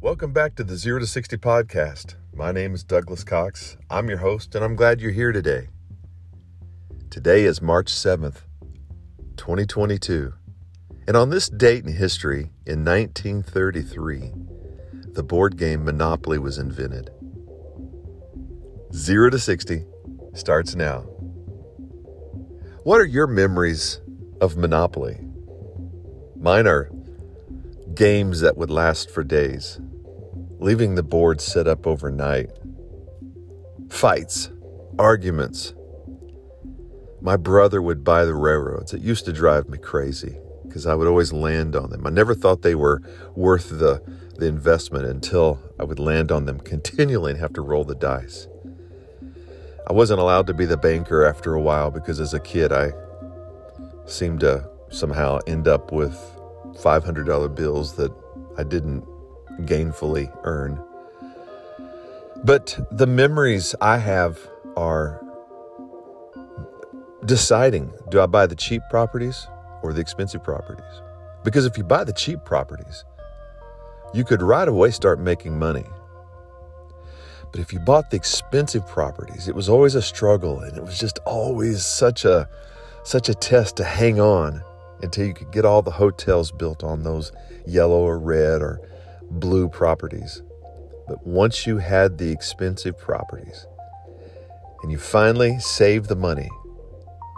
Welcome back to the Zero to 60 podcast. My name is Douglas Cox. I'm your host, and I'm glad you're here today. Today is March 7th, 2022. And on this date in history, in 1933, the board game Monopoly was invented. Zero to 60 starts now. What are your memories of Monopoly? Mine are games that would last for days, leaving the board set up overnight, fights, arguments. My brother would buy the railroads. It used to drive me crazy because I would always land on them. I never thought they were worth the, the investment until I would land on them continually and have to roll the dice. I wasn't allowed to be the banker after a while because as a kid I seemed to somehow end up with $500 bills that I didn't gainfully earn. But the memories I have are deciding do I buy the cheap properties or the expensive properties? Because if you buy the cheap properties, you could right away start making money. But if you bought the expensive properties, it was always a struggle and it was just always such a such a test to hang on until you could get all the hotels built on those yellow or red or blue properties. But once you had the expensive properties and you finally saved the money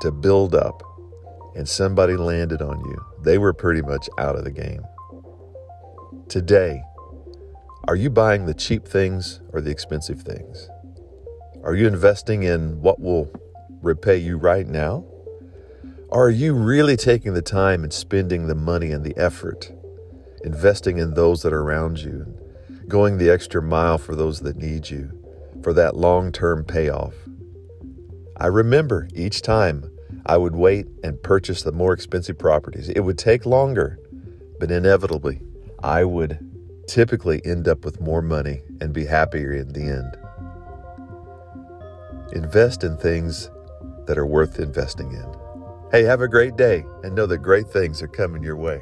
to build up and somebody landed on you, they were pretty much out of the game. Today, are you buying the cheap things or the expensive things? Are you investing in what will repay you right now? Are you really taking the time and spending the money and the effort, investing in those that are around you, going the extra mile for those that need you, for that long term payoff? I remember each time I would wait and purchase the more expensive properties. It would take longer, but inevitably, I would typically end up with more money and be happier in the end. Invest in things that are worth investing in. Hey, have a great day and know that great things are coming your way.